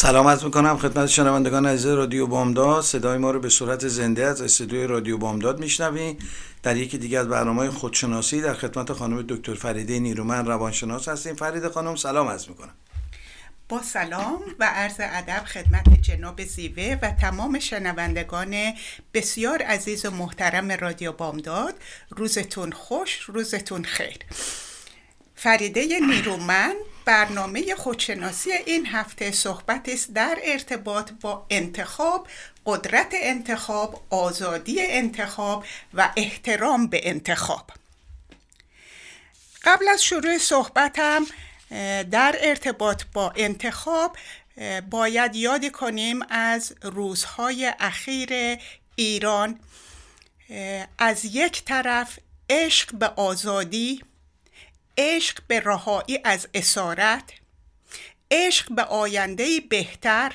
سلامت می‌کنم خدمت شنوندگان عزیز رادیو بامداد. صدای ما رو به صورت زنده از استودیوی رادیو بامداد میشنویم در یکی دیگه از برنامه خودشناسی در خدمت خانم دکتر فریده نیرومن روانشناس هستیم. فرید خانم سلام عرض می‌کنم. با سلام و عرض ادب خدمت جناب زیوه و تمام شنوندگان بسیار عزیز و محترم رادیو بامداد. روزتون خوش روزتون خیر. فریده نیرومن برنامه خودشناسی این هفته صحبت است در ارتباط با انتخاب قدرت انتخاب آزادی انتخاب و احترام به انتخاب. قبل از شروع صحبتم در ارتباط با انتخاب باید یاد کنیم از روزهای اخیر ایران از یک طرف عشق به آزادی عشق به رهایی از اسارت عشق به آینده بهتر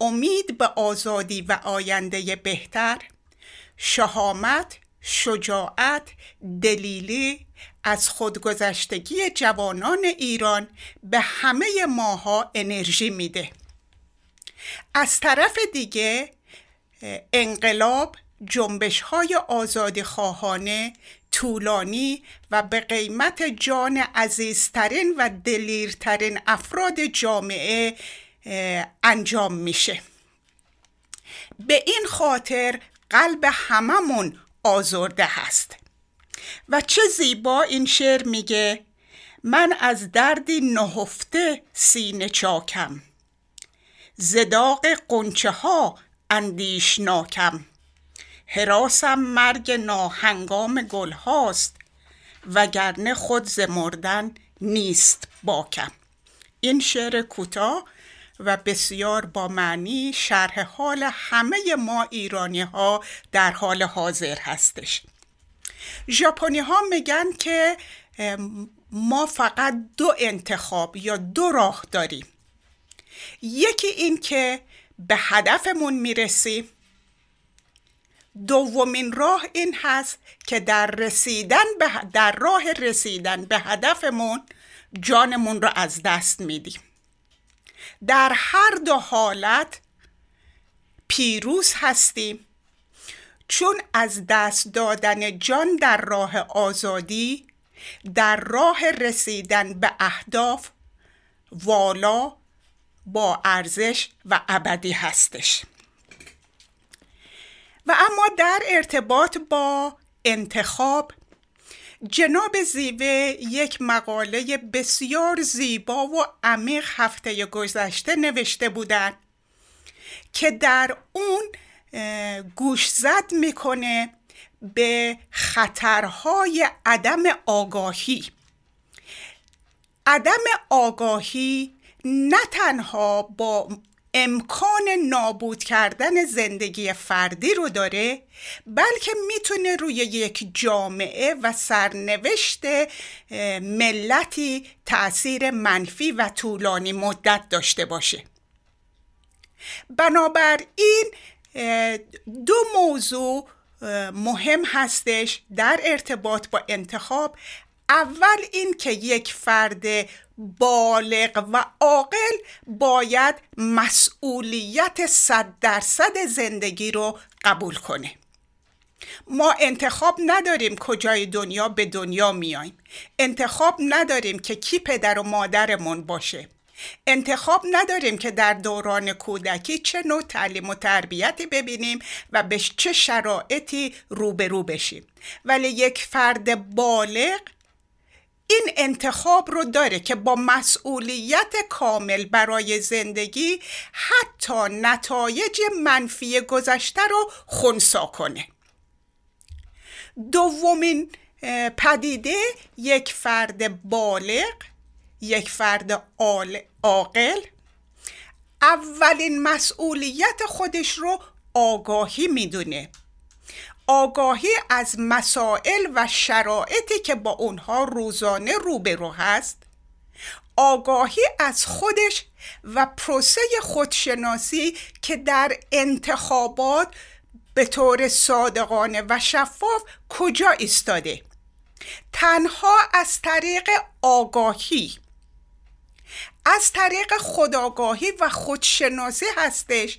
امید به آزادی و آینده بهتر شهامت شجاعت دلیلی از خودگذشتگی جوانان ایران به همه ماها انرژی میده. از طرف دیگه انقلاب جنبش های آزادی خواهانه طولانی و به قیمت جان عزیزترین و دلیرترین افراد جامعه انجام میشه. به این خاطر قلب هممون آزرده هست. و چه زیبا این شعر میگه من از دردی نهفته سینه چاکم. زداق قنچه ها اندیشناکم. حراسم مرگ ناهنگام گل هاست وگرنه خود ز مردن نیست باکم. این شعر کوتاه و بسیار با معنی شرح حال همه ما ایرانی ها در حال حاضر هستش. ژاپنی ها میگن که ما فقط دو انتخاب یا دو راه داریم. یکی این که به هدفمون می‌رسیم دومین راه این هست که در رسیدن به در راه رسیدن به هدفمون جانمون رو از دست میدیم. در هر دو حالت پیروز هستیم. چون از دست دادن جان در راه آزادی در راه رسیدن به اهداف والا با ارزش و ابدی هستش. و اما در ارتباط با انتخاب. جناب زیوه یک مقاله بسیار زیبا و عمیق هفته گذشته نوشته بودند که در اون گوشزد می‌کنه به خطرهای عدم آگاهی. عدم آگاهی نه تنها با امکان نابود کردن زندگی فردی رو داره بلکه می‌تونه روی یک جامعه و سرنوشت ملتی تاثیر منفی و طولانی مدت داشته باشه. بنابراین دو موضوع مهم هستش در ارتباط با انتخاب اول این که یک فرد بالغ و عاقل باید مسئولیت صد درصد زندگی رو قبول کنه. ما انتخاب نداریم کجای دنیا به دنیا میایم. انتخاب نداریم که کی پدر و مادرمون باشه. انتخاب نداریم که در دوران کودکی چه نوع تعلیم و تربیتی ببینیم و به چه شرایطی روبرو بشیم. ولی یک فرد بالغ این انتخاب رو داره که با مسئولیت کامل برای زندگی حتی نتایج منفی گذشته رو خونسا کنه. دومین پدیده یک فرد بالغ یک فرد عاقل. اولین مسئولیت خودش رو آگاهی می‌دونه. آگاهی از مسائل و شرایطی که با اونها روزانه روبرو هست آگاهی از خودش و پروسه خودشناسی که در انتخابات به طور صادقانه و شفاف کجا ایستاده. تنها از طریق آگاهی از طریق خداگاهی و خودشناسی هستش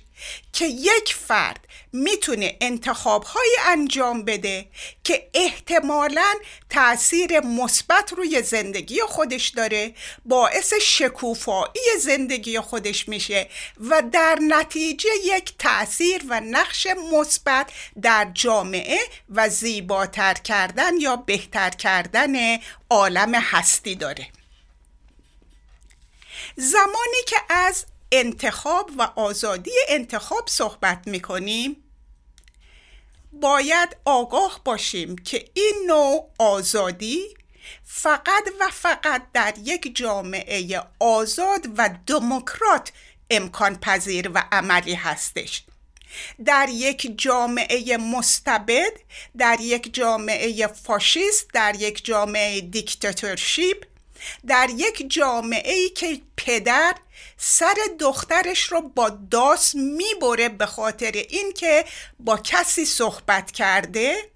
که یک فرد می‌تونه انتخابهایی انجام بده که احتمالا تاثیر مثبت روی زندگی خودش داره باعث شکوفایی زندگی خودش میشه و در نتیجه یک تاثیر و نقش مثبت در جامعه و زیباتر کردن یا بهتر کردن عالم هستی داره. زمانی که از انتخاب و آزادی انتخاب صحبت می کنیم باید آگاه باشیم که این نوع آزادی فقط و فقط در یک جامعه آزاد و دموکرات امکان پذیر و عملی هستش. در یک جامعه مستبد در یک جامعه فاشیست در یک جامعه دیکتاتورشیپ در یک جامعه ای که پدر سر دخترش رو با داس می‌بره به خاطر اینکه با کسی صحبت کرده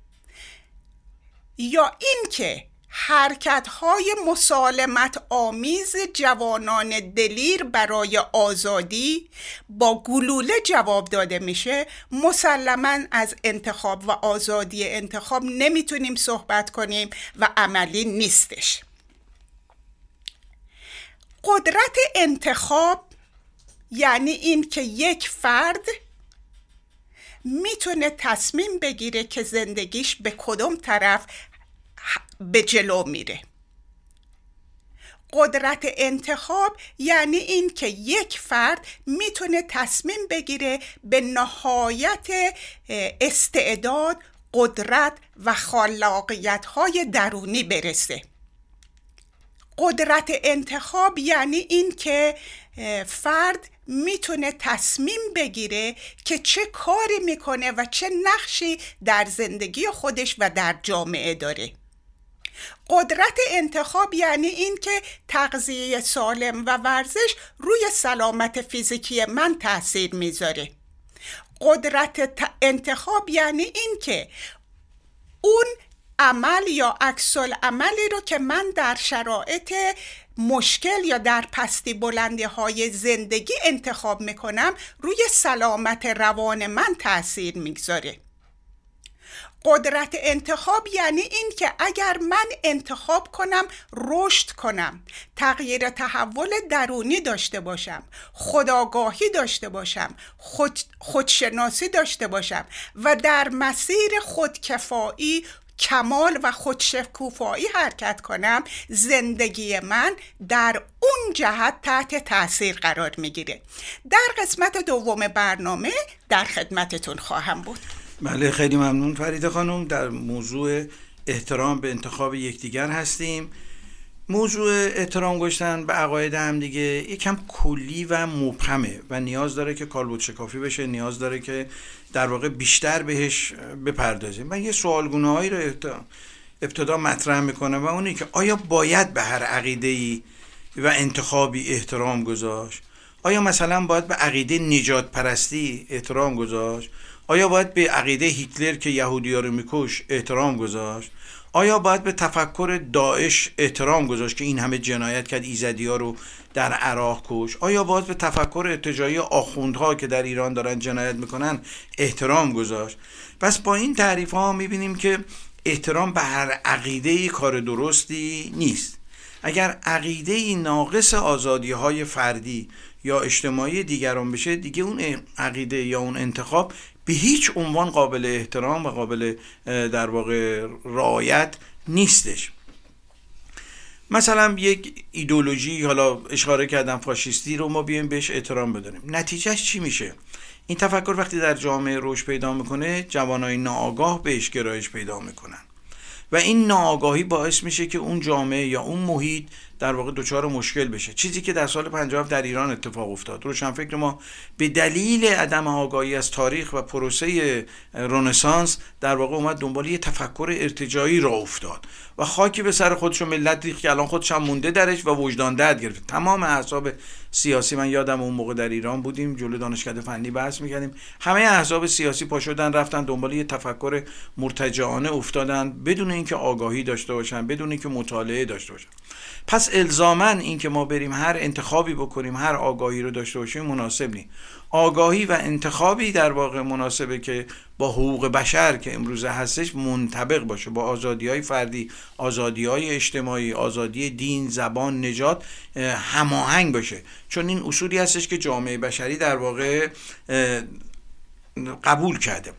یا اینکه حرکت های مسالمت آمیز جوانان دلیر برای آزادی با گلوله جواب داده میشه مسلما از انتخاب و آزادی انتخاب نمی‌تونیم صحبت کنیم و عملی نیستش. قدرت انتخاب یعنی این که یک فرد می‌تونه تصمیم بگیره که زندگیش به کدوم طرف به جلو میره. قدرت انتخاب یعنی این که یک فرد می‌تونه تصمیم بگیره به نهایت استعداد قدرت و خلاقیت های درونی برسه. قدرت انتخاب یعنی این که فرد می‌تونه تصمیم بگیره که چه کاری می‌کنه و چه نقشی در زندگی خودش و در جامعه داره. قدرت انتخاب یعنی این که تغذیه سالم و ورزش روی سلامت فیزیکی من تاثیر می‌ذاره. قدرت انتخاب یعنی این که اون عمل یا عکس عملی رو که من در شرایط مشکل یا در پستی بلندی های زندگی انتخاب می‌کنم روی سلامت روان من تاثیر می‌گذاره. قدرت انتخاب یعنی این که اگر من انتخاب کنم رشد کنم تغییر تحول درونی داشته باشم خداگاهی داشته باشم خود خودشناسی داشته باشم و در مسیر خودکفایی کمال و خودشکوفایی حرکت کنم زندگی من در اون جهت تحت تاثیر قرار می‌گیره. در قسمت دوم برنامه در خدمتتون خواهم بود. بله خیلی ممنون فرید خانم. در موضوع احترام به انتخاب یکدیگر هستیم. موضوع احترام گشتن به عقاید هم دیگه یکم کلی و مبهمه و نیاز داره که کالبوت شکافی بشه نیاز داره که در واقع بیشتر بهش بپردازیم. من یه سوالگونه هایی رو ابتدا مطرح می‌کنم و اونی که آیا باید به هر عقیده ای و انتخابی احترام گذاشت؟ آیا مثلا باید به عقیده نجات پرستی احترام گذاشت؟ آیا باید به عقیده هیتلر که یهودی رو میکش احترام گذاشت؟ آیا باید به تفکر داعش احترام گذاشت که این همه جنایت کرد ایزدی ها رو در عراق کش آیا باید به تفکر ارتجایی آخوندها که در ایران دارن جنایت می‌کنن احترام گذاشت؟ پس با این تعریف ها می‌بینیم که احترام به هر عقیده کار درستی نیست. اگر عقیده ناقص آزادی های فردی یا اجتماعی دیگران بشه دیگه اون عقیده یا اون انتخاب به هیچ عنوان قابل احترام و قابل در واقع رعایت نیستش. مثلا یک ایدولوژی حالا اشاره کردم فاشیستی رو ما بیایم بهش احترام بدونیم. نتیجهش چی میشه؟ این تفکر وقتی در جامعه رشد پیدا می‌کنه جوانای ناآگاه بهش گرایش پیدا می‌کنن. و این ناآگاهی باعث میشه که اون جامعه یا اون محیط در واقع دچار مشکل بشه. چیزی که در سال 57 در ایران اتفاق افتاد. روشنفکر ما به دلیل عدم آگاهی از تاریخ و پروسه رنسانس در واقع اومد دنبال یه تفکر ارتجایی را افتاد و خاکی به سر خودش ملت ریخت که الان خودش هم مونده درش و وجدان درد گرفت. تمام احزاب سیاسی من یادم اون موقع در ایران بودیم جلو دانشکده فنی بحث می‌کردیم. همه احزاب سیاسی پا شدن رفتن دنبال یه تفکر مرتجعانه افتادن بدون اینکه آگاهی داشته باشن بدون اینکه مطالعه داشته باشن. پس الزاما اینکه ما بریم هر انتخابی بکنیم هر آگاهی رو داشته باشیم مناسب نیست. آگاهی و انتخابی در واقع مناسبه که با حقوق بشر که امروزه هستش منطبق باشه. با آزادی های فردی آزادی های اجتماعی آزادی دین زبان نجات هماهنگ باشه. چون این اصولی هستش که جامعه بشری در واقع قبول کرده.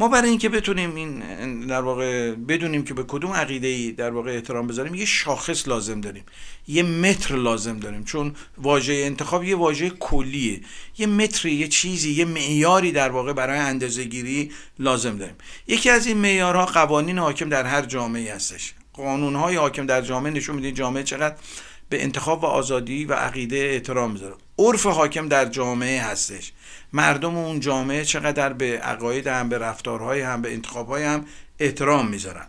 ما برای اینکه بتونیم این در واقع بدونیم که به کدوم عقیده ای در واقع احترام بذاریم یه شاخص لازم داریم یه متر لازم داریم. چون واژه انتخاب یه واژه کلیه یه متری یه چیزی یه معیاری در واقع برای اندازه گیری لازم داریم. یکی از این معیارها قوانین حاکم در هر جامعه هستش. قانون های حاکم در جامعه نشون میده جامعه چقدر به انتخاب و آزادی و عقیده احترام می‌ذاره عرف حاکم در جامعه هستش. مردم اون جامعه چقدر به عقاید هم به رفتارهای هم به انتخابهای هم احترام می‌ذارن.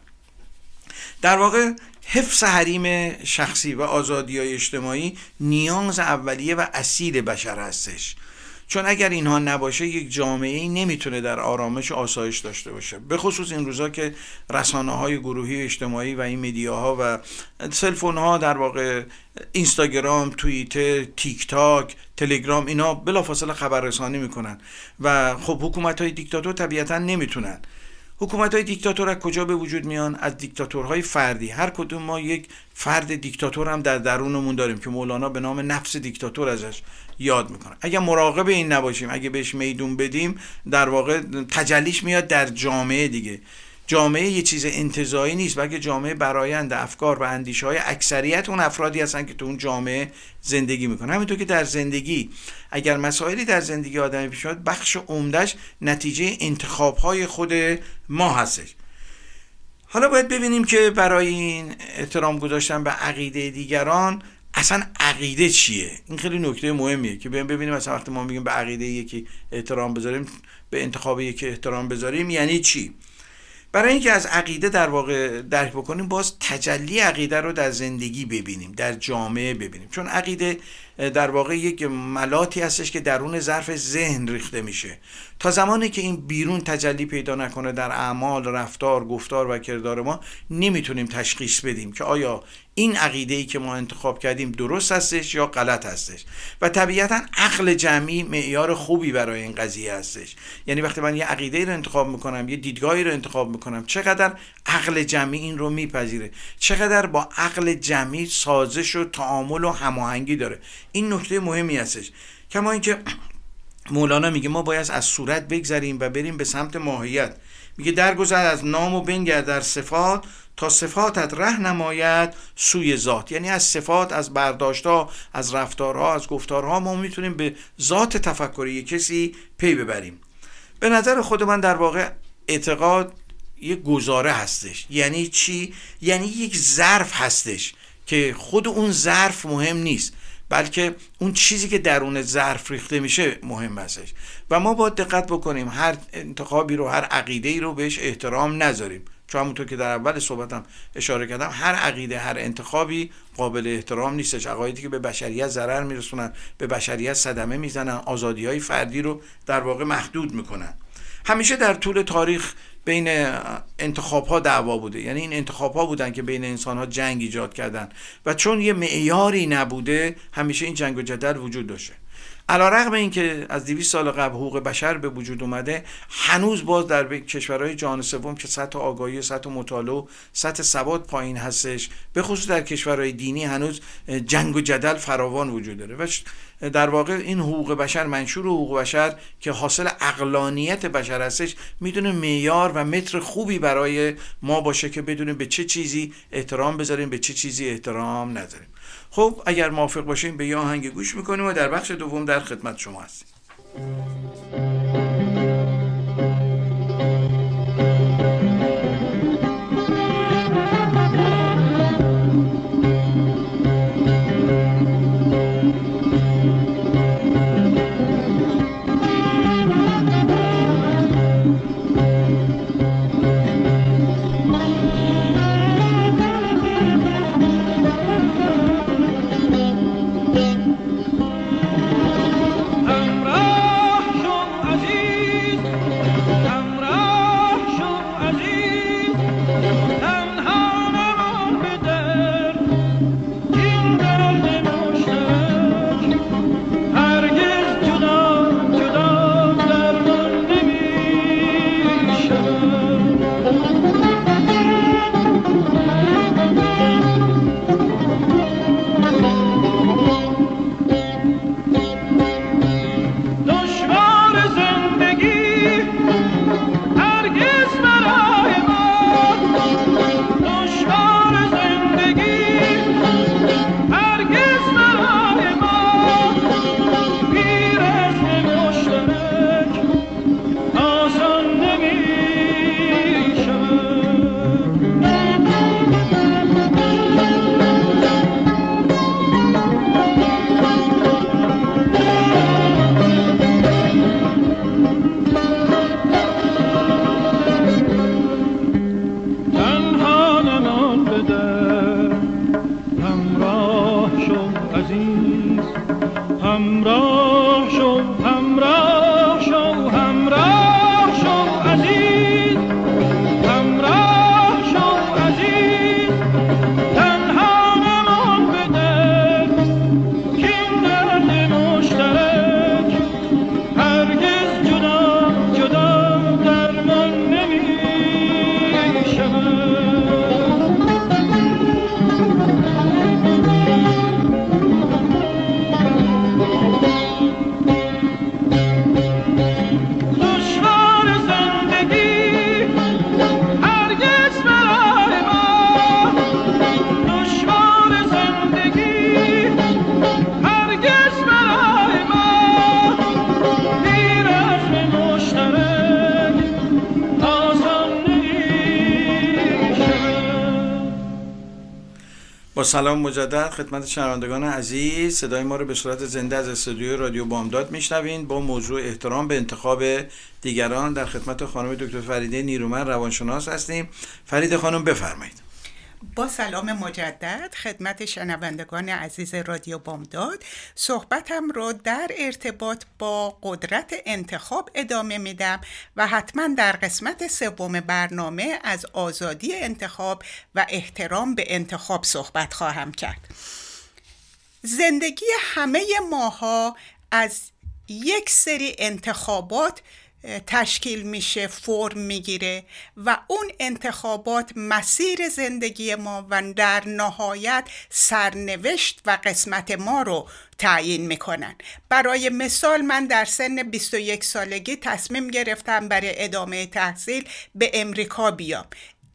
در واقع حفظ حریم شخصی و آزادی های اجتماعی نیاز اولیه و اصیل بشر هستش. چون اگر اینها نباشه یک جامعه ای نمی‌تونه در آرامش و آسایش داشته باشه. به خصوص این روزا که رسانه های گروهی اجتماعی و این media ها و cell phone ها در واقع اینستاگرام توییتر تیک تاک تلگرام اینا بلافاصله خبررسانی می‌کنن و خب حکومت های دیکتاتور طبیعتا نمی‌تونن. حکومت های دیکتاتور از کجا به وجود میان؟ از دیکتاتورهای فردی. هر کدوم ما یک فرد دیکتاتور هم در درونمون داریم که مولانا به نام نفس دیکتاتور ازش یاد می‌کنه. اگر مراقب این نباشیم اگه بهش میدون بدیم در واقع تجلیش میاد در جامعه دیگه. جامعه یه چیز انتظایی نیست بلکه جامعه برایند افکار و اندیشه های اکثریت اون افرادی هستن که تو اون جامعه زندگی می‌کنن. همینطور که در زندگی اگر مسائلی در زندگی آدمی پیش میاد بخش عمدهش نتیجه انتخاب های خود ما هستش. حالا باید ببینیم که برای این احترام گذاشتن به عقیده دیگران اصلا عقیده چیه؟ این خیلی نکته مهمیه که ببینیم مثلا وقتی ما میگیم به عقیده یکی احترام بذاریم به انتخاب یکی احترام بذاریم یعنی چی؟ برای اینکه از عقیده در واقع درک بکنیم باز تجلی عقیده رو در زندگی ببینیم در جامعه ببینیم. چون عقیده در واقع یک ملاتی هستش که درون ظرف ذهن ریخته میشه. تا زمانی که این بیرون تجلی پیدا نکنه در اعمال رفتار گفتار و کردار ما نمی‌تونیم تشخیص بدیم که آیا این عقیده ای که ما انتخاب کردیم درست هستش یا غلط هستش. و طبیعتا عقل جمعی معیار خوبی برای این قضیه هستش. یعنی وقتی من یه عقیده رو انتخاب می‌کنم یه دیدگاهی رو انتخاب می‌کنم چقدر عقل جمعی این رو میپذیره؟ چقدر با عقل جمعی سازش و تعامل و هماهنگی داره؟ این نکته مهمی هستش. کما اینکه مولانا میگه ما باید از صورت بگذریم و بریم به سمت ماهیت. میگه درگذر از نام و بنگر در صفات تا صفاتت ره نماید سوی ذات. یعنی از صفات از برداشتها از رفتارها از گفتارها ما می‌تونیم به ذات تفکری کسی پی ببریم. به نظر خود من در واقع اعتقاد یک گزاره هستش. یعنی چی؟ یعنی یک ظرف هستش که خود اون ظرف مهم نیست. بلکه اون چیزی که درون ظرف ریخته میشه مهم هستش و ما باید دقت بکنیم هر انتخابی رو هر عقیده ای رو بهش احترام نذاریم. چون همونطور که در اول صحبتم اشاره کردم هر عقیده هر انتخابی قابل احترام نیستش. عقایدی که به بشریت ضرر میرسونن به بشریت صدمه می‌زنن آزادی های فردی رو در واقع محدود می‌کنن. همیشه در طول تاریخ بین انتخاب ها دعوا بوده. یعنی این انتخاب ها بودن که بین انسان ها جنگ ایجاد کردن. و چون یه معیاری نبوده همیشه این جنگ و جدل وجود داشته. علا رقم این که از 200 سال قبل حقوق بشر به وجود اومده هنوز باز در کشورهای جهان سوم که سطح آگاهی سطح مطالعه سطح سواد پایین هستش به خصوص در کشورهای دینی هنوز جنگ و جدل فراوان وجود داره. و در واقع این حقوق بشر منشور حقوق بشر که حاصل اقلانیت بشر هستش می‌دونه معیار و متر خوبی برای ما باشه که بدونیم به چه چیزی احترام بذاریم به چه چیزی احترام نذاریم. خب اگر موافق باشیم به یه آهنگ گوش می‌کنیم و در بخش دوم در خدمت شما هستیم. سلام مجدد خدمت شنوندگان عزیز. صدای ما رو به صورت زنده از استودیوی رادیو بامداد میشنوین با موضوع احترام به انتخاب دیگران. در خدمت خانم دکتر فریده نیرومن روانشناس هستیم. فرید خانم بفرمایید. با سلام مجدد خدمت شنوندگان عزیز رادیو بامداد. صحبتم رو در ارتباط با قدرت انتخاب ادامه میدم و حتما در قسمت سوم برنامه از آزادی انتخاب و احترام به انتخاب صحبت خواهم کرد. زندگی همه ماها از یک سری انتخابات تشکیل میشه فرم می‌گیره و اون انتخابات مسیر زندگی ما و در نهایت سرنوشت و قسمت ما رو تعیین می‌کنن. برای مثال من در سن 21 سالگی تصمیم گرفتم برای ادامه تحصیل به امریکا بیام.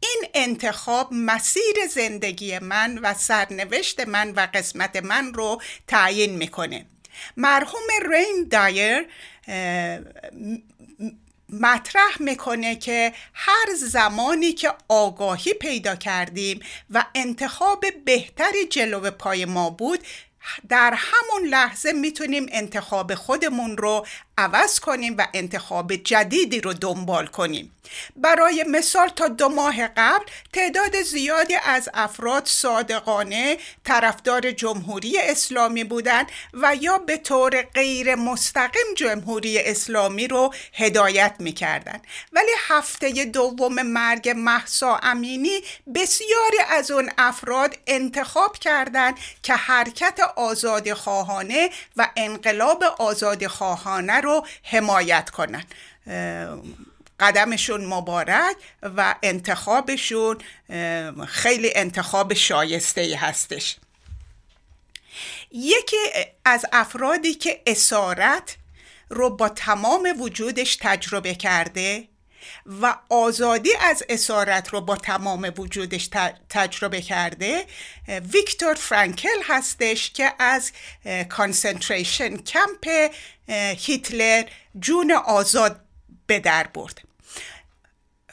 این انتخاب مسیر زندگی من و سرنوشت من و قسمت من رو تعیین می‌کنه. مرحوم رین دایر مطرح می‌کنه که هر زمانی که آگاهی پیدا کردیم و انتخاب بهتری جلو پای ما بود در همون لحظه می‌تونیم انتخاب خودمون رو عوض کنیم و انتخاب جدیدی رو دنبال کنیم. برای مثال تا دو ماه قبل تعداد زیادی از افراد صادقانه طرفدار جمهوری اسلامی بودند و یا به طور غیر مستقیم جمهوری اسلامی رو هدایت می‌کردند. ولی هفته دوم مرگ محسا امینی بسیاری از اون افراد انتخاب کردند که حرکت آزاد خواهانه و انقلاب آزاد خواهانه رو حمایت کنند قدمشون مبارک و انتخابشون خیلی انتخاب شایسته ای هستش. یکی از افرادی که اسارت رو با تمام وجودش تجربه کرده و آزادی از اسارت رو با تمام وجودش تجربه کرده ویکتور فرانکل هستش که از concentration camp هیتلر جون آزاد به در برد.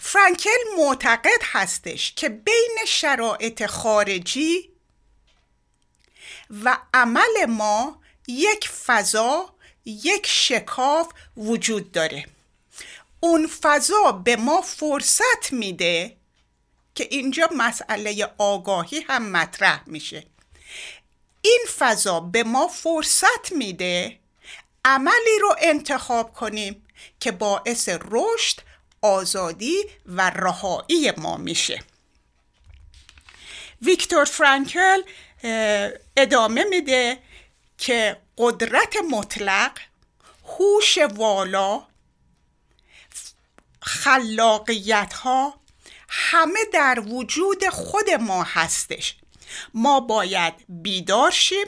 فرانکل معتقد هستش که بین شرایط خارجی و عمل ما یک فضا یک شکاف وجود داره. اون فضا به ما فرصت میده که اینجا مسئله آگاهی هم مطرح میشه. این فضا به ما فرصت میده عملی رو انتخاب کنیم که باعث رشد آزادی و رهایی ما میشه. ویکتور فرانکل ادامه میده که قدرت مطلق هوش والا خلاقیت ها همه در وجود خود ما هستش. ما باید بیدار شیم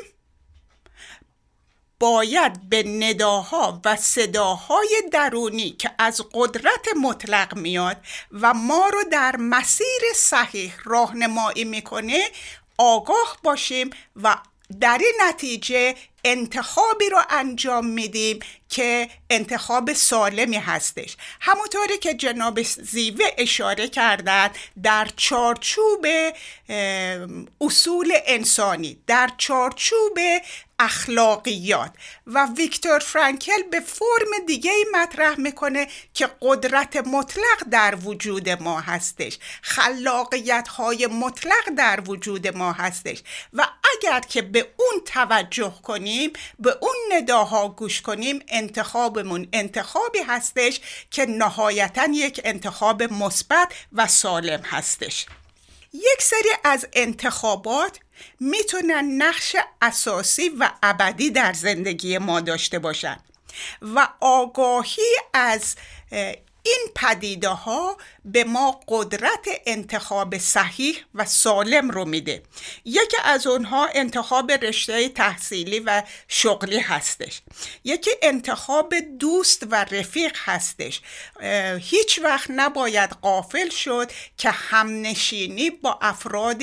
باید به نداها و صداهای درونی که از قدرت مطلق میاد و ما رو در مسیر صحیح راهنمایی می‌کنه آگاه باشیم و در این نتیجه انتخابی رو انجام میدیم که انتخاب سالمی هستش. همونطوری که جناب زیوه اشاره کردن در چارچوب اصول انسانی در چارچوب اخلاقیات. و ویکتور فرانکل به فرم دیگه ای مطرح می‌کنه که قدرت مطلق در وجود ما هستش. خلاقیت های مطلق در وجود ما هستش. و اگر که به اون توجه کنیم به اون نداها گوش کنیم انتخابمون انتخابی هستش که نهایتا یک انتخاب مثبت و سالم هستش. یک سری از انتخابات می‌تونن نقش اساسی و ابدی در زندگی ما داشته باشن و آگاهی از این پدیده ها به ما قدرت انتخاب صحیح و سالم رو میده. یکی از اونها انتخاب رشته تحصیلی و شغلی هستش. یکی انتخاب دوست و رفیق هستش. هیچ وقت نباید قافل شد که همنشینی با افراد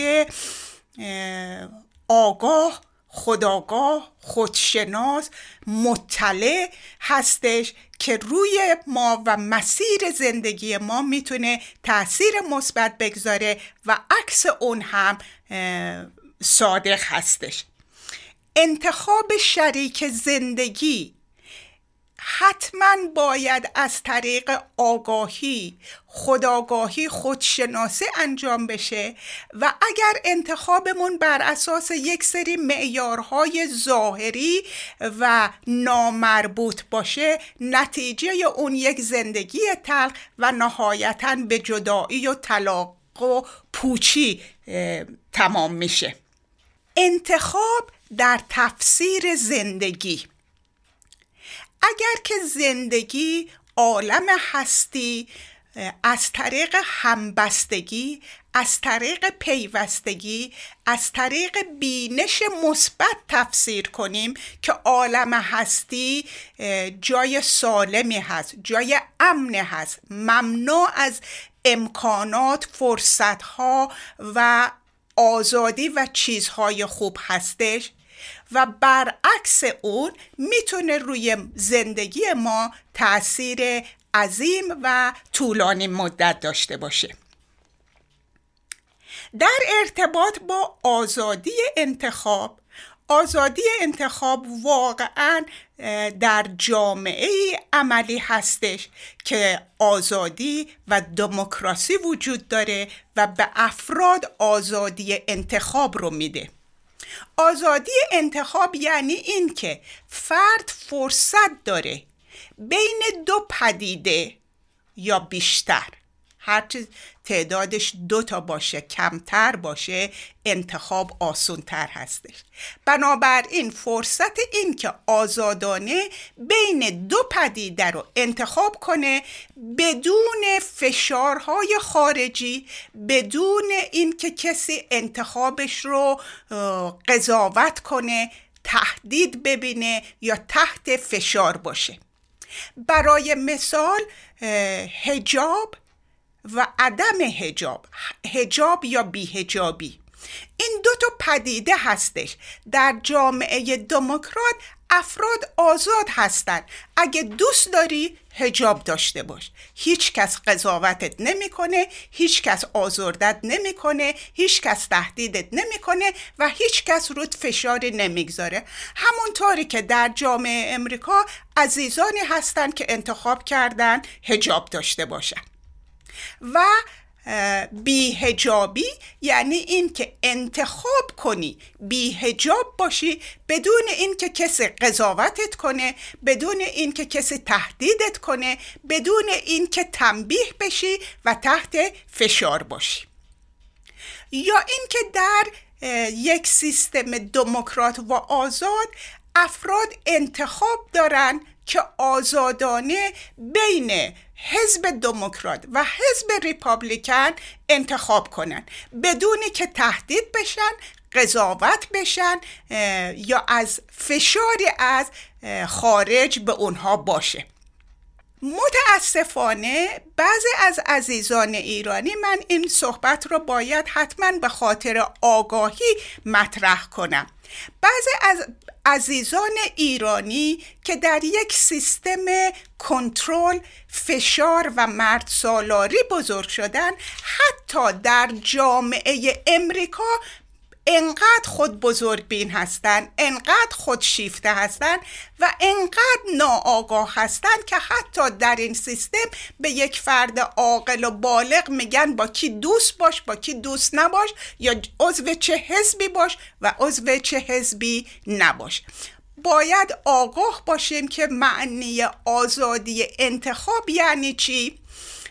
آگاه خداگاه خودشناس مطلع هستش که روی ما و مسیر زندگی ما می‌تونه تاثیر مثبت بگذاره و عکس اون هم صادق هستش. انتخاب شریک زندگی حتما باید از طریق آگاهی خداگاهی خودشناسی انجام بشه و اگر انتخابمون بر اساس یک سری معیارهای ظاهری و نامربوط باشه نتیجه اون یک زندگی تلخ و نهایتا به جدایی و طلاق و پوچی تمام میشه. انتخاب در تفسیر زندگی. اگر که زندگی عالم هستی از طریق همبستگی از طریق پیوستگی از طریق بینش مثبت تفسیر کنیم که عالم هستی جای سالمی هست جای امن هست ممنوع از امکانات فرصتها و آزادی و چیزهای خوب هستش. و برعکس اون می‌تونه روی زندگی ما تاثیر عظیم و طولانی مدت داشته باشه. در ارتباط با آزادی انتخاب آزادی انتخاب واقعا در جامعه عملی هستش که آزادی و دموکراسی وجود داره و به افراد آزادی انتخاب رو میده. آزادی انتخاب یعنی این که فرد فرصت داره بین دو پدیده یا بیشتر. هرچه تعدادش دو تا باشه کمتر باشه انتخاب آسونتر هستش. بنابراین فرصت این که آزادانه بین دو پدیده رو انتخاب کنه بدون فشارهای خارجی بدون اینکه کسی انتخابش رو قضاوت کنه تهدید ببینه یا تحت فشار باشه. برای مثال هجاب و عدم هجاب هجاب یا بیهجابی این دو تا پدیده هستش. در جامعه دموکرات افراد آزاد هستند اگه دوست داری هجاب داشته باش. هیچ کس قضاوتت نمی‌کنه هیچ کس آزردت نمی‌کنه هیچ کس تهدیدت نمی‌کنه و هیچ کس رود فشاری نمی‌گذاره. همونطوری که در جامعه امریکا عزیزانی هستند که انتخاب کردن هجاب داشته باشن. و بیهجابی یعنی این که انتخاب کنی بیهجاب باشی بدون اینکه کسی قضاوتت کنه بدون اینکه کسی تهدیدت کنه بدون اینکه تنبیه بشی و تحت فشار باشی. یا اینکه در یک سیستم دموکرات و آزاد افراد انتخاب دارن که آزادانه بین حزب دموکرات و حزب ریپابلیکن انتخاب کنن. بدونی که تهدید بشن قضاوت بشن یا از فشاری از خارج به اونها باشه. متاسفانه بعضی از عزیزان ایرانی من این صحبت رو باید حتما به خاطر آگاهی مطرح کنم. بعضی از عزیزان ایرانی که در یک سیستم کنترل فشار و مرد سالاری بزرگ شدن حتی در جامعه امریکا انقدر خود بزرگ بین هستن انقدر خود شیفته هستن و انقدر ناآگاه هستن که حتی در این سیستم به یک فرد عاقل و بالغ میگن با کی دوست باش با کی دوست نباش یا عضو چه حزبی باش و عضو چه حزبی نباش. باید آگاه باشیم که معنی آزادی انتخاب یعنی چی؟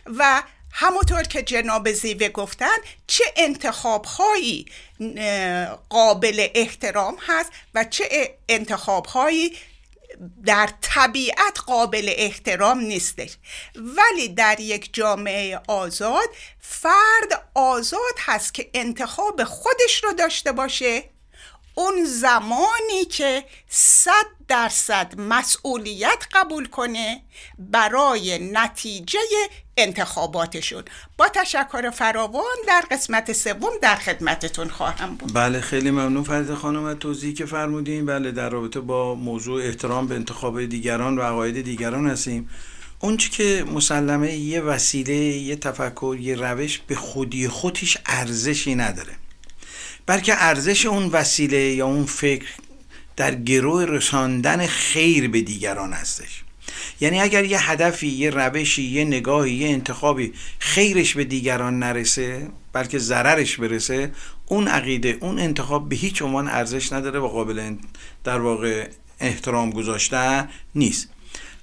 و همونطور که جناب زیوه گفتن چه انتخاب هایی قابل احترام هست و چه انتخاب هایی در طبیعت قابل احترام نیستش. ولی در یک جامعه آزاد فرد آزاد هست که انتخاب خودش رو داشته باشه. اون زمانی که صد درصد مسئولیت قبول کنه برای نتیجه انتخاباتشون. با تشکر فراوان در قسمت سوم در خدمتتون خواهم بود. بله خیلی ممنون فرید خانم از توضیحی که فرمودین. بله در رابطه با موضوع احترام به انتخاب دیگران و عقاید دیگران هستیم. اون که مسلمه یه وسیله یه تفکر یه روش به خودی خودش ارزشی نداره. بلکه ارزش اون وسیله یا اون فکر در گروه رساندن خیر به دیگران هستش. یعنی اگر یه هدفی یه روشی یه نگاهی یه انتخابی خیرش به دیگران نرسه بلکه ضررش برسه اون عقیده اون انتخاب به هیچ عنوان ارزش نداره و قابل در واقع احترام گذاشتن نیست.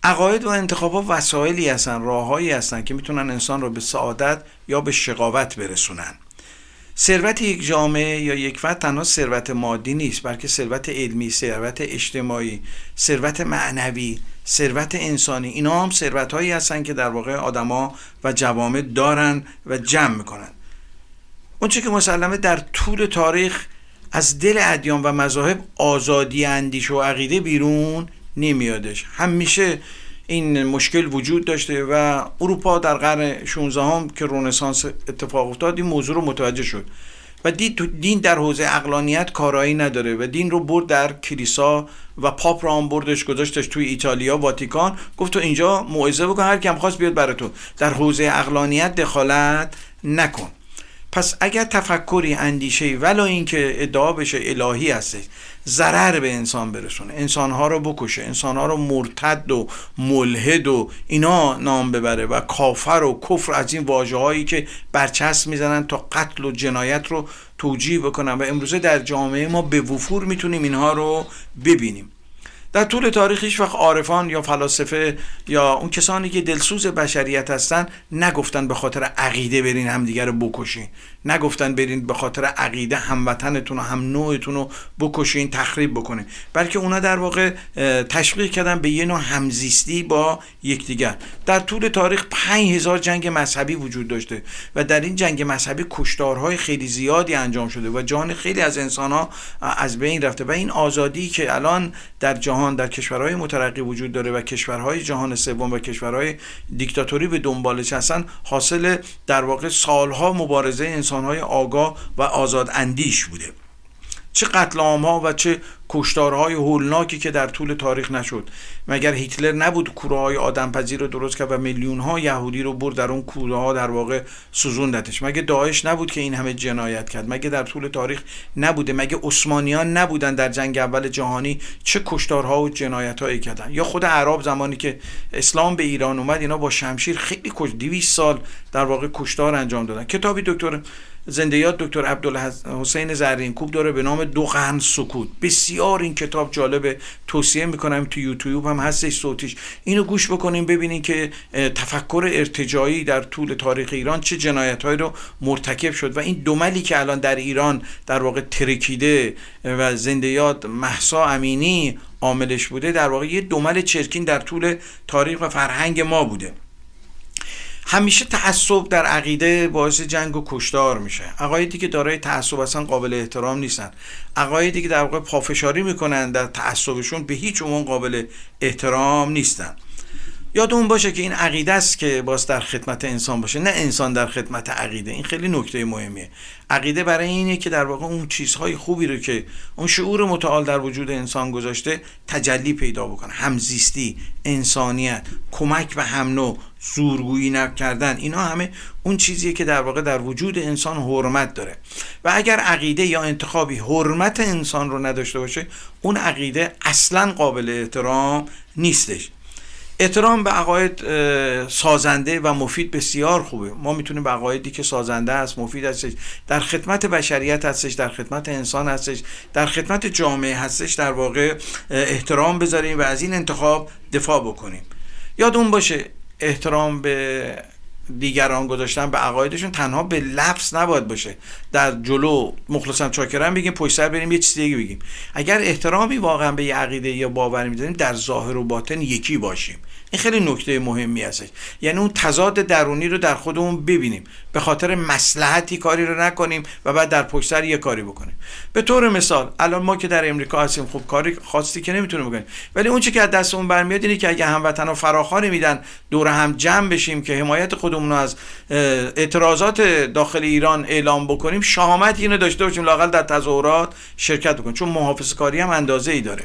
عقاید و انتخاب ها وسایلی هستن راههایی هستن که می‌تونن انسان رو به سعادت یا به شقاوت برسونن. ثروت یک جامعه یا یک فرد تنها ثروت مادی نیست بلکه ثروت علمی ثروت اجتماعی ثروت معنوی ثروت انسانی. اینا هم ثروت هایی هستن که در واقع آدما و جوامع دارن و جمع می‌کنن. اونچه که مسلمه در طول تاریخ از دل ادیان و مذاهب آزادی اندیش و عقیده بیرون نمیادش. همیشه این مشکل وجود داشته و اروپا در قرن 16 هم که رونسانس اتفاق افتاد این موضوع رو متوجه شد. و دین در حوزه اقلانیت کارایی نداره و دین رو برد در کلیسا و پاپ رو هم بردش گذاشتش توی ایتالیا واتیکان. گفت تو اینجا موعظه بکن هر کم خواست بیاد برای تو. در حوزه اقلانیت دخالت نکن. پس اگر تفکری اندیشه ولو اینکه ادعا بشه الهی هستش ضرر به انسان برسونه. انسانها رو بکشه انسانها رو مرتد و ملحد و اینا نام ببره و کافر و کفر از این واجه هایی که برچسب می‌زنن تا قتل و جنایت رو توجیه بکنن. و امروزه در جامعه ما به وفور می‌تونیم اینها رو ببینیم. در طول تاریخ هیچ وقت عارفان یا فلاسفه یا اون کسانی که دلسوز بشریت هستن نگفتن به خاطر عقیده برین همدیگه رو بکشین. نگفتن برین به خاطر عقیده هموطنتون و هم نوعتون رو بکشین تخریب بکنین. بلکه اونا در واقع تشویق کردن به یه نوع همزیستی با یکدیگر. در طول تاریخ 5000 جنگ مذهبی وجود داشته و در این جنگ مذهبی کشتارهای خیلی زیادی انجام شده و جان خیلی از انسان ها از بین رفته و این آزادی که الان در جهان در کشورهای مترقی وجود داره و کشورهای جهان سوم و کشورهای دیکتاتوری به دنبالش هستن حاصل در واقع سالها مبارزه انسان انسانهای آگاه و آزاد اندیش بوده. چه قتل ها و چه کشتارهای هولناکی که در طول تاریخ نشد. مگر هیتلر نبود کوره های آدم پذیر رو درست کرد و میلیون ها یهودی رو برد در اون کوره ها در واقع سوزوندتش؟ مگه داعش نبود که این همه جنایت کرد؟ مگه در طول تاریخ نبوده؟ مگه عثمانیان نبودن در جنگ اول جهانی چه کشتارها و جنایت هایی کردن؟ یا خود عرب زمانی که اسلام به ایران اومد اینا با شمشیر خیلی کش 200 سال در واقع کشتار انجام دادن. کتابی دکتر زندیات دکتر عبدالحسین زرین کوب داره به نام دو قرن سکوت. بسیار این کتاب جالبه توصیه می‌کنم تو یوتیوب هم هستش صوتیش. اینو گوش بکنیم ببینین که تفکر ارتجایی در طول تاریخ ایران چه جنایتهایی رو مرتکب شد و این دوملی که الان در ایران در واقع ترکیده و زندیات محسا امینی عاملش بوده در واقع یه دومل چرکین در طول تاریخ و فرهنگ ما بوده. همیشه تعصب در عقیده باعث جنگ و کشتار میشه. عقایدی که دارای تعصب اصلا قابل احترام نیستن. عقایدی که در واقع پافشاری می‌کنن در تعصبشون به هیچ عنوان قابل احترام نیستن. یادمون باشه که این عقیده است که باز در خدمت انسان باشه نه انسان در خدمت عقیده. این خیلی نکته مهمیه. عقیده برای اینه که در واقع اون چیزهای خوبی رو که اون شعور متعال در وجود انسان گذاشته تجلی پیدا بکنه. همزیستی انسانیت کمک به هم نوع زورگویی نکردن اینا همه اون چیزیه که در واقع در وجود انسان حرمت داره. و اگر عقیده یا انتخابی حرمت انسان رو نداشته باشه اون عقیده اصلا قابل احترام نیستش. احترام به عقاید سازنده و مفید بسیار خوبه. ما می‌تونیم به عقایدی که سازنده است مفید هستش. در خدمت بشریت هستش در خدمت انسان هستش در خدمت جامعه هستش. در واقع احترام بذاریم و از این انتخاب دفاع بکنیم. یادون باشه احترام به دیگران گذاشتن به عقایدشون تنها به لفظ نباید باشه. در جلو مخلصم چاکرم بگیم پشت سر بریم یه چیز دیگه بگیم. اگر احترامی واقعا به یه عقیده یا باور میداریم در ظاهر و باطن یکی باشیم. این خیلی نکته مهمی هستش یعنی اون تضاد درونی رو در خودمون ببینیم. به خاطر مسلحتی کاری رو نکنیم و بعد در پشت سر یه کاری بکنیم. به طور مثال الان ما که در امریکا هستیم خب کاری خاصی که نمی‌تونیم بکنیم. ولی اون چی که از دستمون برمیاد اینه که اگه هموطنا فراخوانی میدن دور هم جمع بشیم که حمایت خودمون رو از اعتراضات داخل ایران اعلام بکنیم شهامت اینو داشته باشیم لاقل در تظاهرات شرکت بکنیم. چون محافظ کاری هم اندازه ای داره.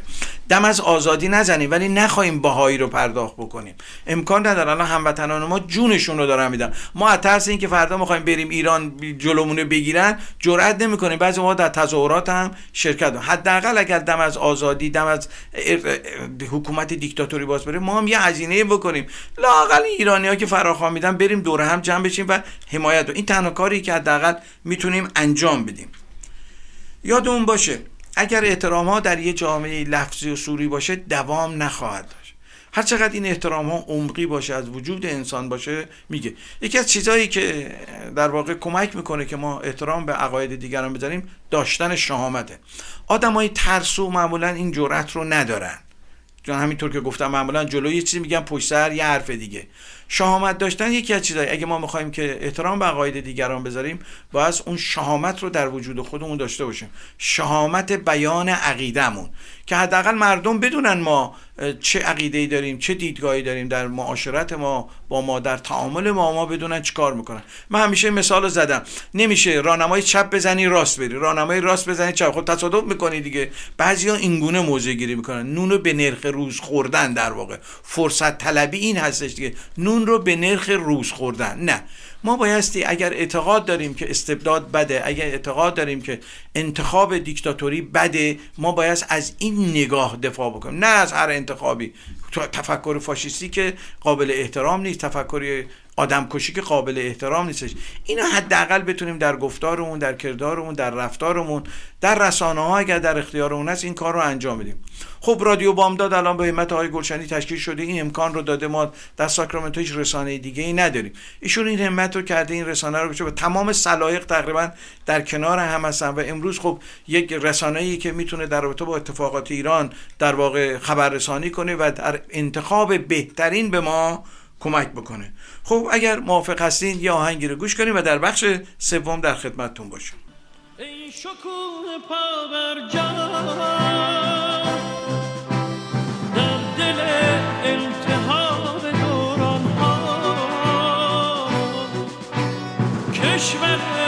دم از آزادی نزنیم ولی نخواهیم باهایی رو پرداخت بکنیم. بکنیم. امکان نداره. الان هموطنان ما جونشون رو دارن میدن. ما از ترس اینکه فردا می‌خوایم بریم ایران جلومونه بگیرن جرئت نمی‌کنیم. بعضی ما در تظاهرات هم شرکت حداقل اگر دم از آزادی دم از حکومت دیکتاتوری باز بریم ما هم یه هزینه بکنیم. لاقل ایرانی ها که فراخوان میدن بریم دور هم جمع بشیم و حمایت این تنها کاری که حداقل می‌تونیم انجام بدیم. یادمون باشه اگر احترام ها در یه جامعه لفظی و سوری باشه دوام نخواهد هر چقدر این احترام ها عمقی باشه از وجود انسان باشه میگه. یکی از چیزهایی که در واقع کمک می‌کنه که ما احترام به عقاید دیگران بذاریم داشتن شهامته. آدمای ترسو معمولا این جرأت رو ندارن. چون همینطور که گفتم معمولا جلوی یه چیزی میگن پشت سر یه حرف دیگه. شهامت داشتن یکی از چیزایی اگه ما می‌خوایم که احترام به عقاید دیگران بذاریم باید اون شهامت رو در وجود خودمون داشته باشیم. شهامت بیان عقیدهمون. که حداقل مردم بدونن ما چه عقیده ای داریم چه دیدگاهی داریم در معاشرت ما با ما در تعامل ما ما بدونن چیکار می‌کنن. من همیشه مثال زدم. نمیشه راهنمای چپ بزنی راست بری. راهنمای راست بزنی چپ. خود تصادف می‌کنی دیگه. بعضیا اینگونه موضع گیری می‌کنن. نون رو به نرخ روز خوردن در واقع. فرصت طلبی این هستش دیگه. نون رو به نرخ روز خوردن. نه. ما بایستی اگر اعتقاد داریم که استبداد بده اگر اعتقاد داریم که انتخاب دیکتاتوری بده ما باید از این نگاه دفاع بکنیم. نه از هر انتخابی. تفکر فاشیستی که قابل احترام نیست تفکر آدم کشی که قابل احترام نیستش. اینو حداقل بتونیم در گفتارمون در کردارمون در رفتارمون در رسانه ها اگر در اختیارمون هست این کار رو انجام بدیم. خب رادیو بامداد الان به همت آقای گلشنی تشکیل شده. این امکان رو داده ما در ساکرامنتو هیچ رسانه دیگه ای نداریم. ایشون این همت رو کرده این رسانه رو بشه. به تمام سلایق تقریبا در کنار هم هستن. و امروز خب یک رسانه ای که می‌تونه در رابطه با اتفاقات ایران در واقع خبررسانی کنه و در انتخاب بهترین به ما کمک بکنه. خب اگر موافق هستین یا آهنگی رو گوش کنیم و در بخش سوم در خدمتتون باشیم. ای شکوه پا بر در دل التحاب دوران ها کشور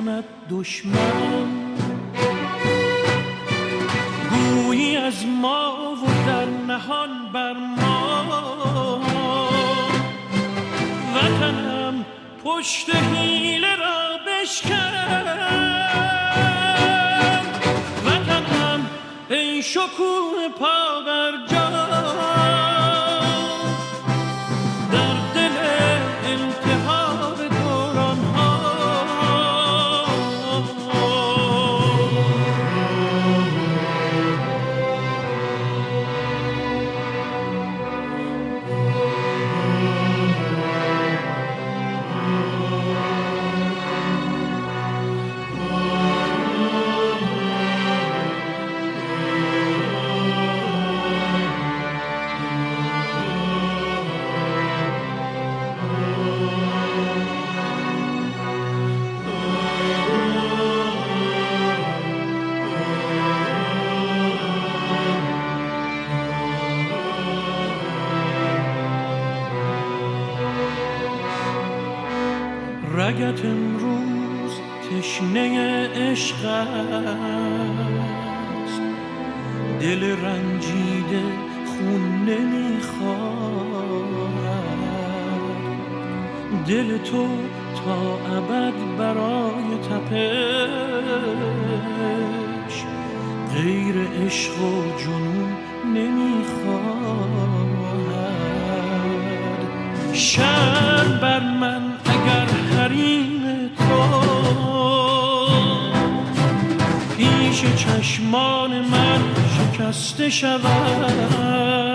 می‌زند دشمن. گویی از ما و در نهان بر ما. وطنم پشت حیله را بشکن. وطنم ای شکوه پا بر عشق است. دل رنجیده خون نمی‌خواد. دل تو تا ابد برای تپش. غیر عشق و جنون نمی‌خواد. شر بر من اگر حریم چشمان من شکسته شود.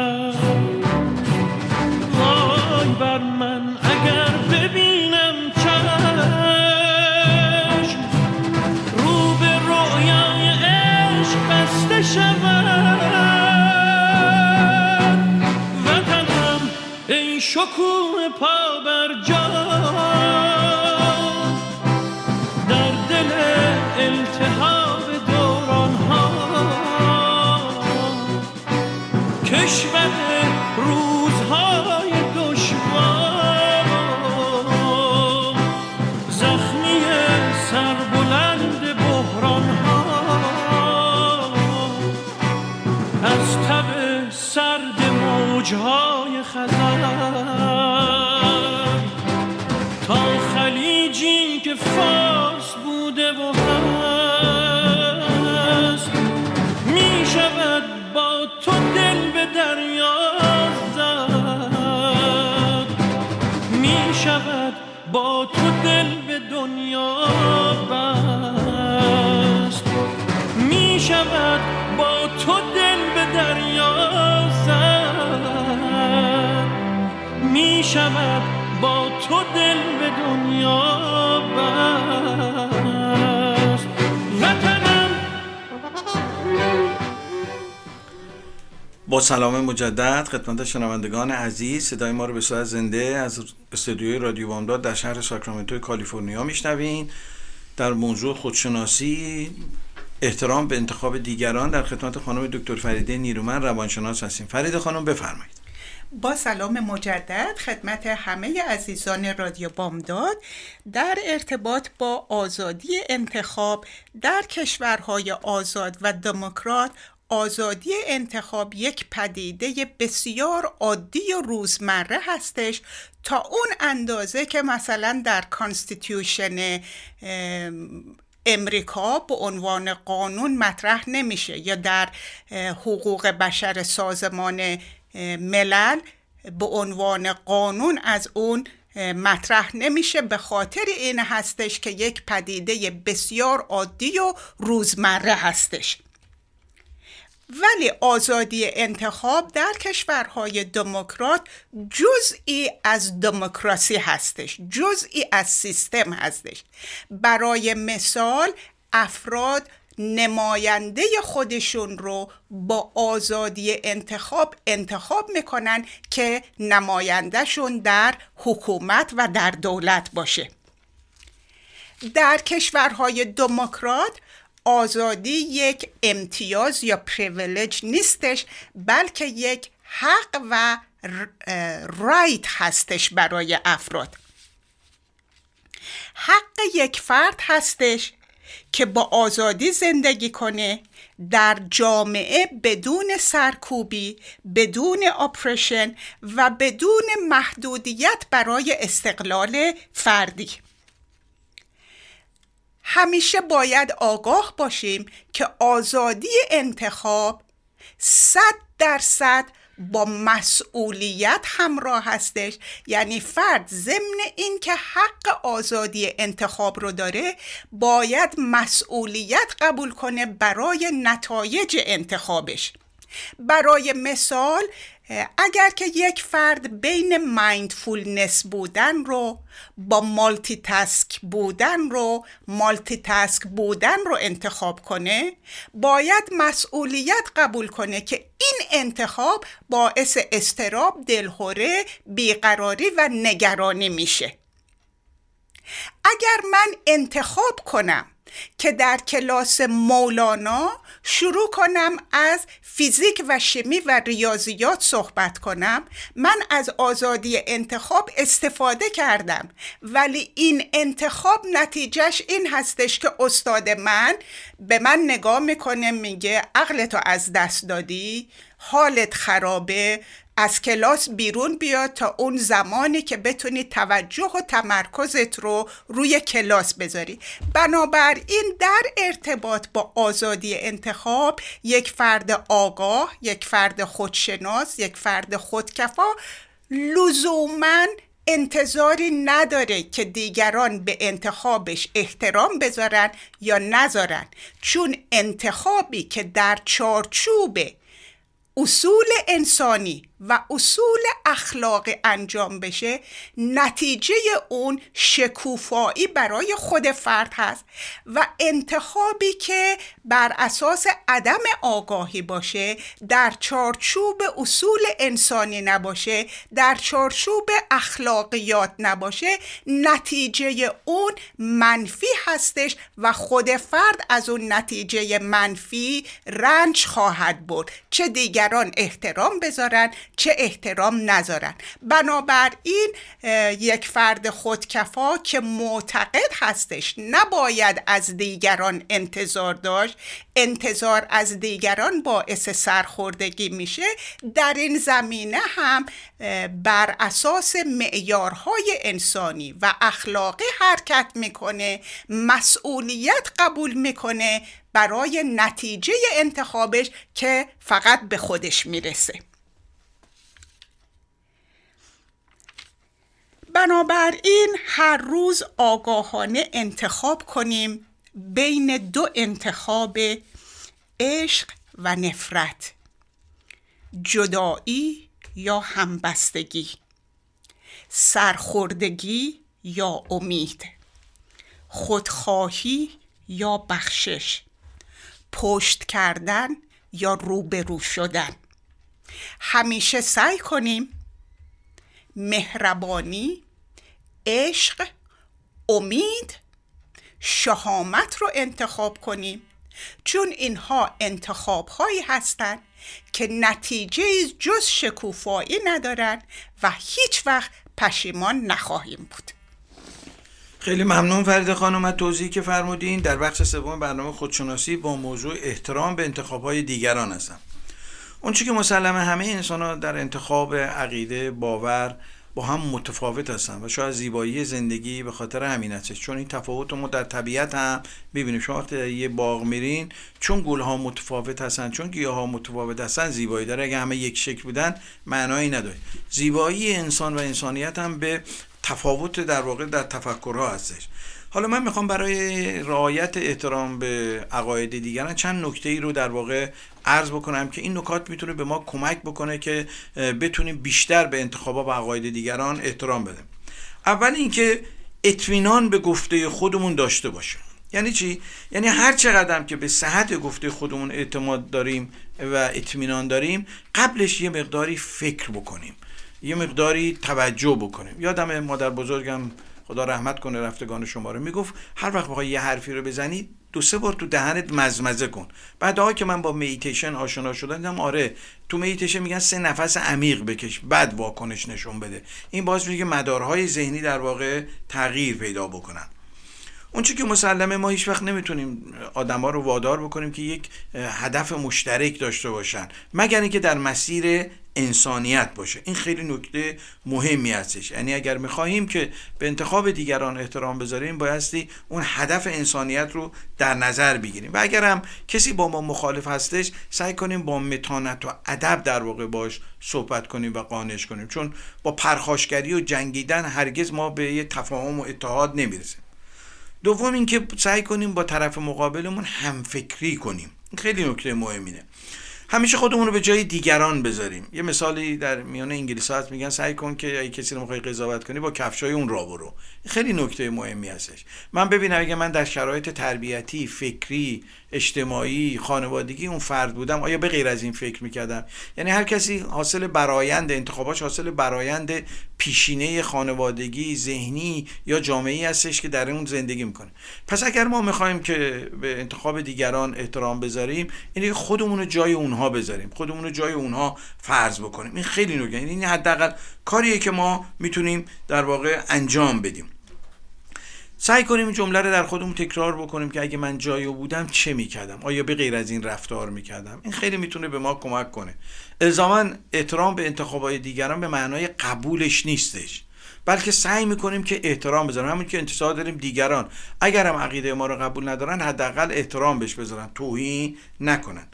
با سلام مجدد خدمت شنوندگان عزیز صدای ما رو به صورت زنده از استودیوی رادیو بامداد در شهر ساکرامنتو کالیفرنیا میشنوین. در موضوع خودشناسی احترام به انتخاب دیگران در خدمت خانم دکتر فریده نیرومن روانشناس هستیم. فرید خانم بفرمایید. با سلام مجدد خدمت همه عزیزان رادیو بامداد. در ارتباط با آزادی انتخاب در کشورهای آزاد و دموکرات آزادی انتخاب یک پدیده بسیار عادی و روزمره هستش تا اون اندازه که مثلا در Constitution امریکا به عنوان قانون مطرح نمیشه یا در حقوق بشر سازمان ملل به عنوان قانون از اون مطرح نمیشه. به خاطر این هستش که یک پدیده بسیار عادی و روزمره هستش. ولی آزادی انتخاب در کشورهای دموکرات جزئی از دموکراسی هستش جزئی از سیستم هستش. برای مثال افراد نماینده خودشون رو با آزادی انتخاب انتخاب می‌کنن که نمایندهشون در حکومت و در دولت باشه. در کشورهای دموکرات آزادی یک امتیاز یا privilege نیستش بلکه یک حق و right هستش برای افراد. حق یک فرد هستش که با آزادی زندگی کنه در جامعه بدون سرکوبی بدون oppression و بدون محدودیت برای استقلال فردی. همیشه باید آگاه باشیم که آزادی انتخاب صد درصد با مسئولیت همراه هستش. یعنی فرد ضمن اینکه حق آزادی انتخاب رو داره باید مسئولیت قبول کنه برای نتایج انتخابش. برای مثال اگر که یک فرد بین مایندفولنس بودن رو با مالتی تاسک بودن رو مالتی تاسک بودن رو انتخاب کنه باید مسئولیت قبول کنه که این انتخاب باعث استراب دلهوره بیقراری و نگرانی میشه. اگر من انتخاب کنم که در کلاس مولانا شروع کنم از فیزیک و شیمی و ریاضیات صحبت کنم. من از آزادی انتخاب استفاده کردم ولی این انتخاب نتیجهش این هستش که استاد من به من نگاه می‌کنه میگه عقلتو از دست دادی حالت خرابه از کلاس بیرون بیاد تا اون زمانی که بتونی توجه و تمرکزت رو روی کلاس بذاری. بنابراین در ارتباط با آزادی انتخاب یک فرد آگاه یک فرد خودشناس یک فرد خودکفا لزوما انتظاری نداره که دیگران به انتخابش احترام بذارن یا نذارن. چون انتخابی که در چارچوب اصول انسانی و اصول اخلاقی انجام بشه نتیجه اون شکوفایی برای خود فرد هست و انتخابی که بر اساس عدم آگاهی باشه در چارچوب اصول انسانی نباشه در چارچوب اخلاقیات نباشه نتیجه اون منفی هستش و خود فرد از اون نتیجه منفی رنج خواهد برد. چه دیگر دیگران احترام بذارن چه احترام نذارن. بنابراین یک فرد خودکفا که معتقد هستش نباید از دیگران انتظار داشت انتظار از دیگران باعث سرخوردگی میشه. در این زمینه هم بر اساس معیارهای انسانی و اخلاقی حرکت می‌کنه مسئولیت قبول می‌کنه برای نتیجه انتخابش که فقط به خودش می‌رسه. بنابراین هر روز آگاهانه انتخاب کنیم بین دو انتخاب عشق و نفرت جدایی یا همبستگی سرخوردگی یا امید خودخواهی یا بخشش پشت کردن یا روبرو شدن. همیشه سعی کنیم مهربانی عشق امید شهامت رو انتخاب کنیم. چون اینها انتخاب هایی هستند که نتیجه جز شکوفایی ندارن و هیچ وقت پشیمان نخواهیم بود. خیلی ممنون فرید خانم از توضیحی که فرمودین. در بخش سوم برنامه خودشناسی با موضوع احترام به انتخاب های دیگران هستم. اون که مسلمه همه انسان ها در انتخاب عقیده باور با هم متفاوت هستن و شاید زیبایی زندگی به خاطر همین هستش چون این تفاوت ما در طبیعت هم ببینیم شما یه باغ میرین چون گل ها متفاوت هستن چون گیاه ها متفاوت هستن زیبایی داره. اگه همه یک شکل بودن معنایی نداره. زیبایی انسان و انسانیت هم به تفاوت در واقع در تفکرها هستش. حالا من می‌خوام برای رعایت احترام به عقاید دیگران چند نکته ای رو در واقع عرض بکنم که این نکات می‌تونه به ما کمک بکنه که بتونیم بیشتر به انتخابات و عقاید دیگران احترام بدیم. اول اینکه اطمینان به گفته خودمون داشته باشیم. یعنی چی؟ یعنی هر چقدر که به صحت گفته خودمون اعتماد داریم و اطمینان داریم قبلش یه مقداری فکر بکنیم. یه مقداری توجه بکنیم. یادم مادر بزرگم خدا رحمت کنه رفتگان شما رو می‌گفت هر وقت بخوای یه حرفی رو بزنی دو سه بار تو دهنت مزمزه کن. بعدها که من با میتیشن آشنا شدم آره تو میتیشن میگن سه نفس عمیق بکش بعد واکنش نشون بده. این باعث میشه که مدارهای ذهنی در واقع تغییر پیدا بکنن. اون که مسلمه ما هیچ وقت نمی‌تونیم آدما رو وادار بکنیم که یک هدف مشترک داشته باشن. مگر اینکه در مسیر انسانیت باشه. این خیلی نکته مهمی هستش. یعنی اگر می‌خواهیم که به انتخاب دیگران احترام بذاریم بایستی اون هدف انسانیت رو در نظر بگیریم. و اگر هم کسی با ما مخالف هستش سعی کنیم با متانت و ادب در واقع باش صحبت کنیم و قانش کنیم. چون با پرخاشگری و جنگیدن هرگز ما به یه تفاهم و اتحاد نمی‌رسیم. دوم اینکه سعی کنیم با طرف مقابلمون همفکری کنیم. خیلی نکته مهمینه همیشه خودمون رو به جای دیگران بذاریم. یه مثالی در میان انگلیس هست میگن سعی کن که اگه کسی رو می‌خوای قضاوت کنی با کفشای اون را برو خیلی نکته مهمی هستش. من ببینم اگه من در شرایط تربیتی فکری اجتماعی خانوادگی اون فرد بودم آیا به غیر از این فکر می‌کردم؟ یعنی هر کسی حاصل برایند انتخاباش حاصل برایند پیشینه خانوادگی ذهنی یا جامعه هستش که در اون زندگی می‌کنه. پس اگر ما می‌خوایم که به انتخاب دیگران احترام بذاریم اینه خودمون رو جای اونها بذاریم خودمون رو جای اونها فرض بکنیم. این خیلی این یعنی حداقل کاریه که ما می‌تونیم در واقع انجام بدیم. سعی کنیم این جمله رو در خودمون تکرار بکنیم که اگه من جای بودم چه می‌کردم؟ آیا به غیر از این رفتار می‌کردم؟ این خیلی می‌تونه به ما کمک کنه. الزاما احترام به انتخابای دیگران به معنای قبولش نیستش. بلکه سعی می‌کنیم که احترام بذاریم. همون که انتظار داریم دیگران اگر هم عقیده ما رو قبول ندارن حداقل احترام بهش بذارن. توهین نکنن.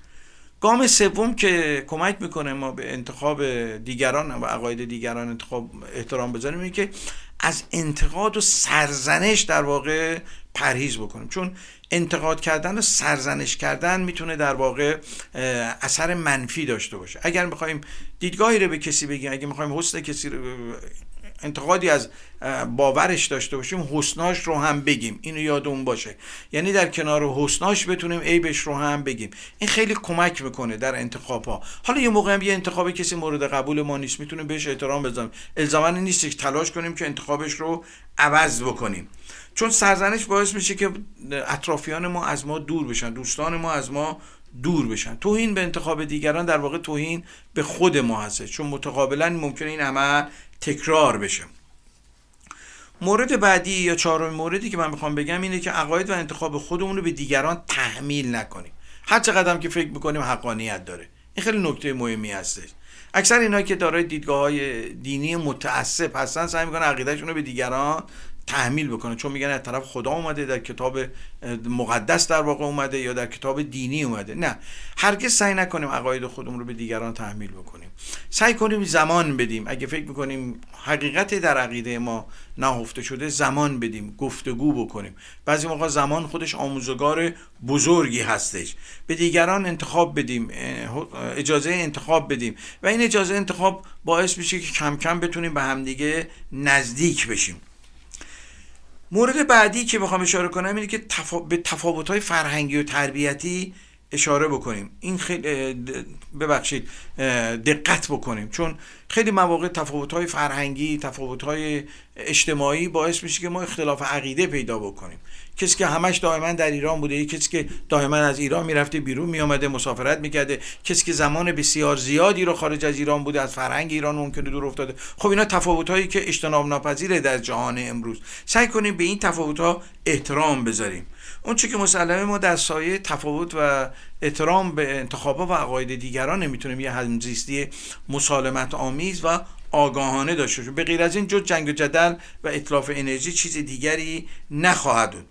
گام سوم که کمک می‌کنه ما به انتخاب دیگران و عقاید دیگران انتخاب احترام بذاریم اینه که از انتقاد و سرزنش در واقع پرهیز بکنیم. چون انتقاد کردن و سرزنش کردن می‌تونه در واقع اثر منفی داشته باشه. اگر می‌خوایم دیدگاهی رو به کسی بگیم اگر می‌خوایم حسن کسی رو انتقادی از باورش داشته باشیم حسناش رو هم بگیم. اینو یادمون باشه. یعنی در کنار حسناش بتونیم عیبش رو هم بگیم. این خیلی کمک می‌کنه در انتخاب ها حالا یه موقع هم یه انتخاب کسی مورد قبول ما نیست می‌تونیم بهش احترام بذاریم. الزاما نیست که تلاش کنیم که انتخابش رو عوض بکنیم. چون سرزنش باعث میشه که اطرافیان ما از ما دور بشن دوستان ما از ما دور بشن. توهین به انتخاب دیگران در واقع توهین به خود ما هست. چون متقابلا ممکنه این عمل تکرار بشه. مورد بعدی یا چهارمین موردی که من می‌خوام بگم اینه که عقاید و انتخاب خودمون رو به دیگران تحمیل نکنیم. هر چقدر که فکر می‌کنیم حقانیت داره. این خیلی نکته مهمی هستش. اکثر اینایی که دارای دیدگاه های دینی متعصب هستن سعی می‌کنن عقیدهشون رو به دیگران تحمیل بکنه. چون میگن از طرف خدا اومده در کتاب مقدس در واقع اومده یا در کتاب دینی اومده. نه. هرگز سعی نکنیم عقاید خودمون رو به دیگران تحمیل بکنیم. سعی کنیم زمان بدیم. اگه فکر می‌کنیم حقیقت در عقیده ما نهفته شده زمان بدیم گفتگو بکنیم. بعضی موقع زمان خودش آموزگار بزرگی هستش. به دیگران انتخاب بدیم اجازه انتخاب بدیم. و این اجازه انتخاب باعث میشه که کم کم بتونیم به همدیگه نزدیک بشیم. مورد بعدی که می‌خوام اشاره کنم اینه که تفا... به تفاوت‌های فرهنگی و تربیتی اشاره بکنیم. این خیلی ببخشید دقت بکنیم. چون خیلی مواقع تفاوت‌های فرهنگی تفاوت‌های اجتماعی باعث میشه که ما اختلاف عقیده پیدا بکنیم. کسی که همش دائما در ایران بوده کسی که دائما از ایران می‌رفته بیرون میآمده مسافرت می‌کرده کسی که زمان بسیار زیادی رو خارج از ایران بوده از فرهنگ ایران ممکنه دور افتاده. خب اینا تفاوت‌هایی که اجتناب ناپذیره در جهان امروز. سعی کنیم به این تفاوت‌ها احترام بذاریم. اون چی که مسلمه ما در سایه تفاوت و احترام به انتخابات و عقاید دیگران نمی‌تونیم یه همزیستی مسالمت آمیز و آگاهانه داشته باشیم. به غیر از این جز جنگ و جدل و اطلاف انرژی چیز دیگری نخواهد بود.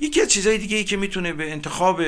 یکی از چیزهای دیگه ای که می‌تونه به انتخاب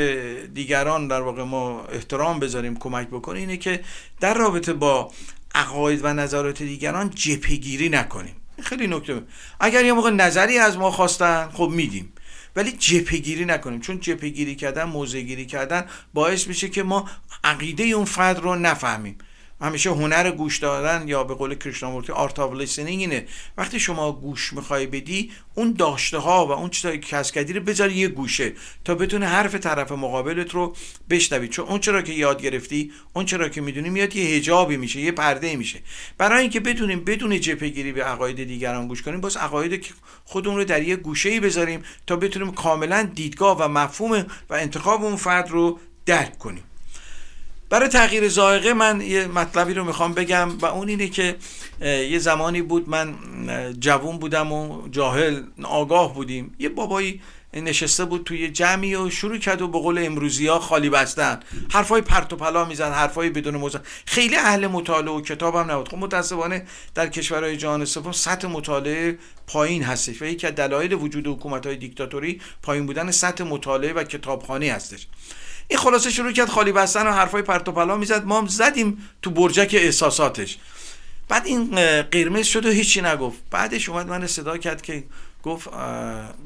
دیگران در واقع ما احترام بذاریم کمک بکنه اینه که در رابطه با عقاید و نظرات دیگران جپگیری نکنیم. خیلی نکته. اگر یه موقع نظری از ما خواستن خب میدیم. ولی جبهه‌گیری نکنیم. چون جبهه‌گیری کردن موضع گیری کردن باعث میشه که ما عقیده اون فرد رو نفهمیم. همیشه هنر گوش دادن یا به قول کریشنامورتی art of listening اینه. وقتی شما گوش می‌خوای بدی اون داشته ها و اون چیزایی که کردی رو بذاری یه گوشه تا بتونه حرف طرف مقابلت رو بشنوی. چون اون چرا که یاد گرفتی اون چرا که می‌دونی میاد یه حجابی میشه یه پرده میشه. برای اینکه بتونیم بدون جپه گیری به عقاید دیگران گوش کنیم باز عقاید خودمون رو در یه گوشه ای بذاریم تا بتونیم کاملا دیدگاه و مفهوم و انتخاب اون فرد رو درک کنیم. برای تغییر زائقه من یه مطلبی رو می‌خوام بگم و اون اینه که یه زمانی بود من جوون بودم و جاهل آگاه بودیم. یه بابایی نشسته بود توی جمعی و شروع کرد و به قول امروزی ها خالی بستن. حرفای پرت و پلا میزن حرفای بدون موضوع خیلی اهل مطالعه و کتاب هم نبود. خب متاسفانه در کشورهای جهان سوم سطح مطالعه پایین هستش و یکی از دلایل وجود حکومت های دیکتاتوری پایین بودن سطح مطالعه و کتابخانی هستش. این خلاصه شروع کرد خالی بستن و حرفای پرت و پلا می‌زد. ما هم زدیم تو برجک احساساتش. بعد این قرمز شد و هیچی نگفت. بعدش اومد من صدا کرد که گفت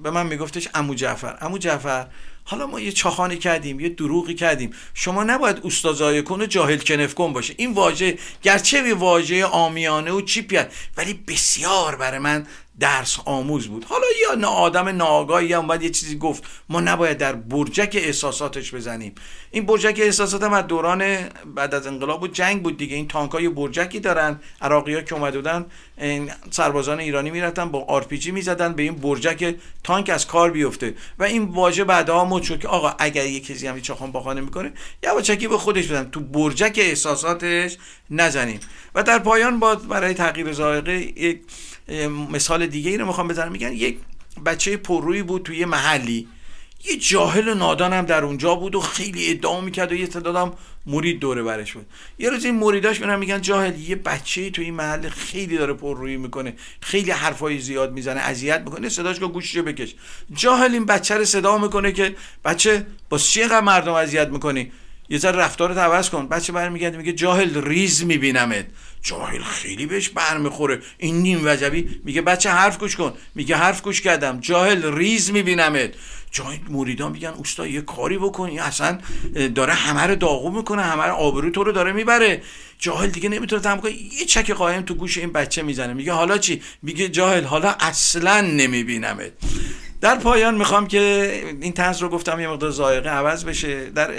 به من میگفتش امو جعفر. امو جعفر حالا ما یه چاخانی کردیم یه دروغی کردیم. شما نباید استازای کن و جاهل کنف کن باشه. این واژه گرچه واژه آمیانه و چیپیت ولی بسیار برای من درس آموز بود. حالا یا آدم ناآگاهی هم اومد یه چیزی گفت. ما نباید در برجک احساساتش بزنیم. این برجک احساسات هم از دوران بعد از انقلاب و جنگ بود دیگه. این تانک های برجکی دارن. عراقی ها که اومده بودن این سربازان ایرانی می‌رفتن با آر پی جی می‌زدن به این برجک تانک از کار بیفته. و این واژه بعدها مد شد که آقا اگر یه کسی هم چاخان باخانه می‌کنه یا چکی به خودش بدن. تو برجک احساساتش نزنیم. و در پایان با برای تغییر ذائقه یک مثال دیگه ای رو می‌خوام بزنم. میگن یک بچه پررویی بود توی محلی. یه جاهل و نادان هم در اونجا بود و خیلی ادعا می‌کرد و یه تعدادم مرید دوره برش بود. یه روز این مریداش میرن میگن جاهل یه بچه توی این محل خیلی داره پررویی می‌کنه. خیلی حرفای زیاد می‌زنه اذیت می‌کنه. صداش که گوششو بکش. جاهل این بچه رو صدا می‌کنه که بچه با اینقدر مردم اذیت می‌کنی. یه ذره رفتارت عوض کن. بچه برمیگرده میگه جاهل ریز میبینمت. جاهل خیلی بهش برمیخوره. این نیم وجبی میگه بچه حرف گوش کن. میگه حرف گوش کردم. جاهل ریز میبینمت. جای مریدان میگن اوستا یه کاری بکن. این اصلا داره همه رو داغو می‌کنه. همه رو آبرو تو رو داره می‌بره. جاهل دیگه نمی‌تونه تمام کنه. یه چک قایم تو گوش این بچه می‌زنه. میگه حالا چی؟ میگه جاهل حالا اصلا نمیبینمت. در پایان می‌خوام که این طرز رو گفتم یه مقدار زائقه عوض بشه. در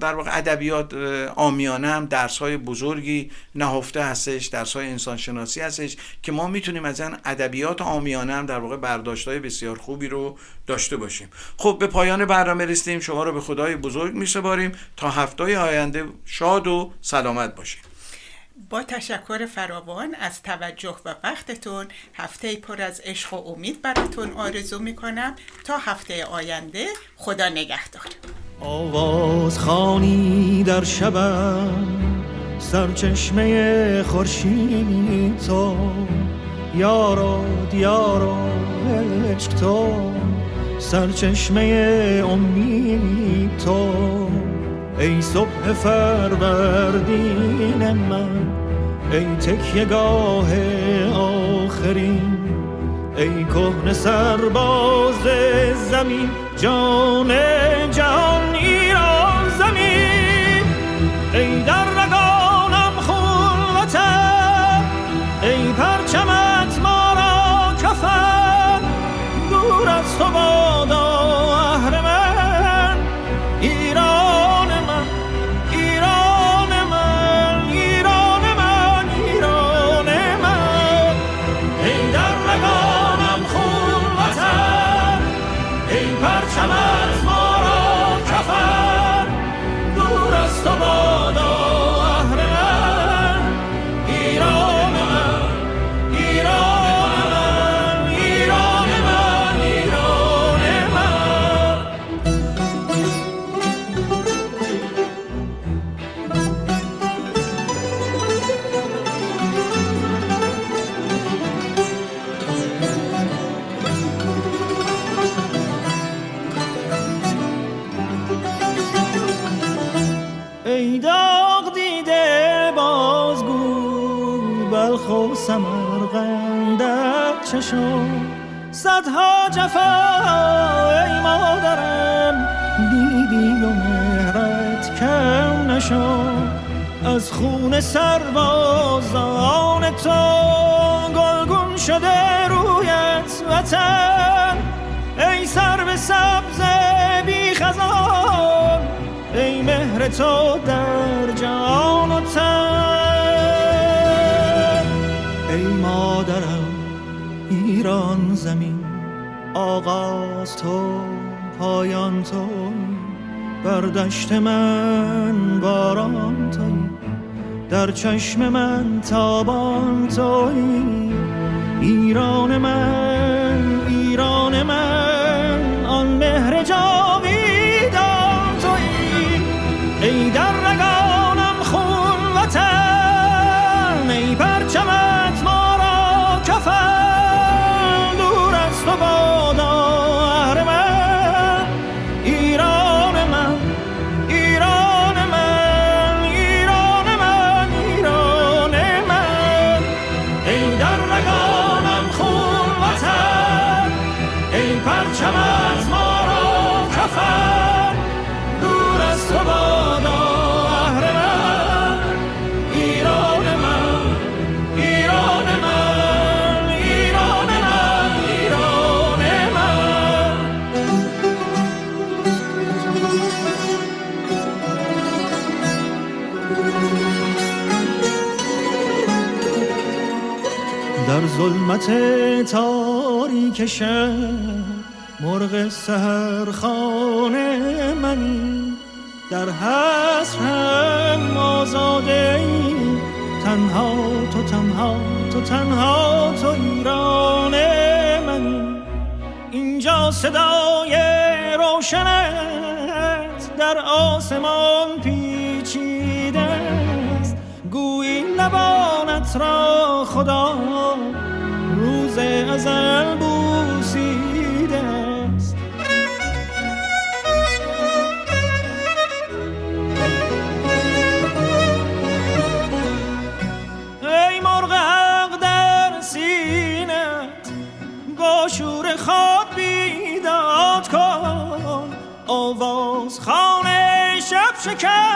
در واقع ادبیات آمیانه هم درس های بزرگی نهفته هستش درس های انسان شناسی هستش که ما می‌تونیم از این ادبیات آمیانه هم در واقع برداشت های بسیار خوبی رو داشته باشیم. خب به پایان برنامه رسیدیم. شما رو به خدای بزرگ میسپاریم. تا هفته آینده شاد و سلامت باشیم با تشکر فراوان از توجه و وقتتون هفته پر از عشق و امید براتون آرزو می‌کنم. تا هفته آینده خدا نگهدار. آواز خانی در شبم سرچشمه خورشید تو. یارا دیارا عشق تو. سرچشمه امید تو. ای صبح فروردین من ای تکیه گاه آخرین ای کهن سرباز زمین جان جهان تو در جان و تن. ای مادرم ایران زمین آغاز تو پایان تو بر دشت من باران توی. در چشم من تابان توی. ایران من ایران من آن مهر جاویدان ظلمت تاریک شب مرغ سهرخانه منی در حسرم آزاده ای تنها تو تنها تو تنها تو ایران منی اینجا صدای روشنت در آسمان پیچیده است. گویی لبانت را خدا روز ازل بوسیده است. ای مرغ حق در سینت با شور خواب بیداد کن. آواز خانه شب شکن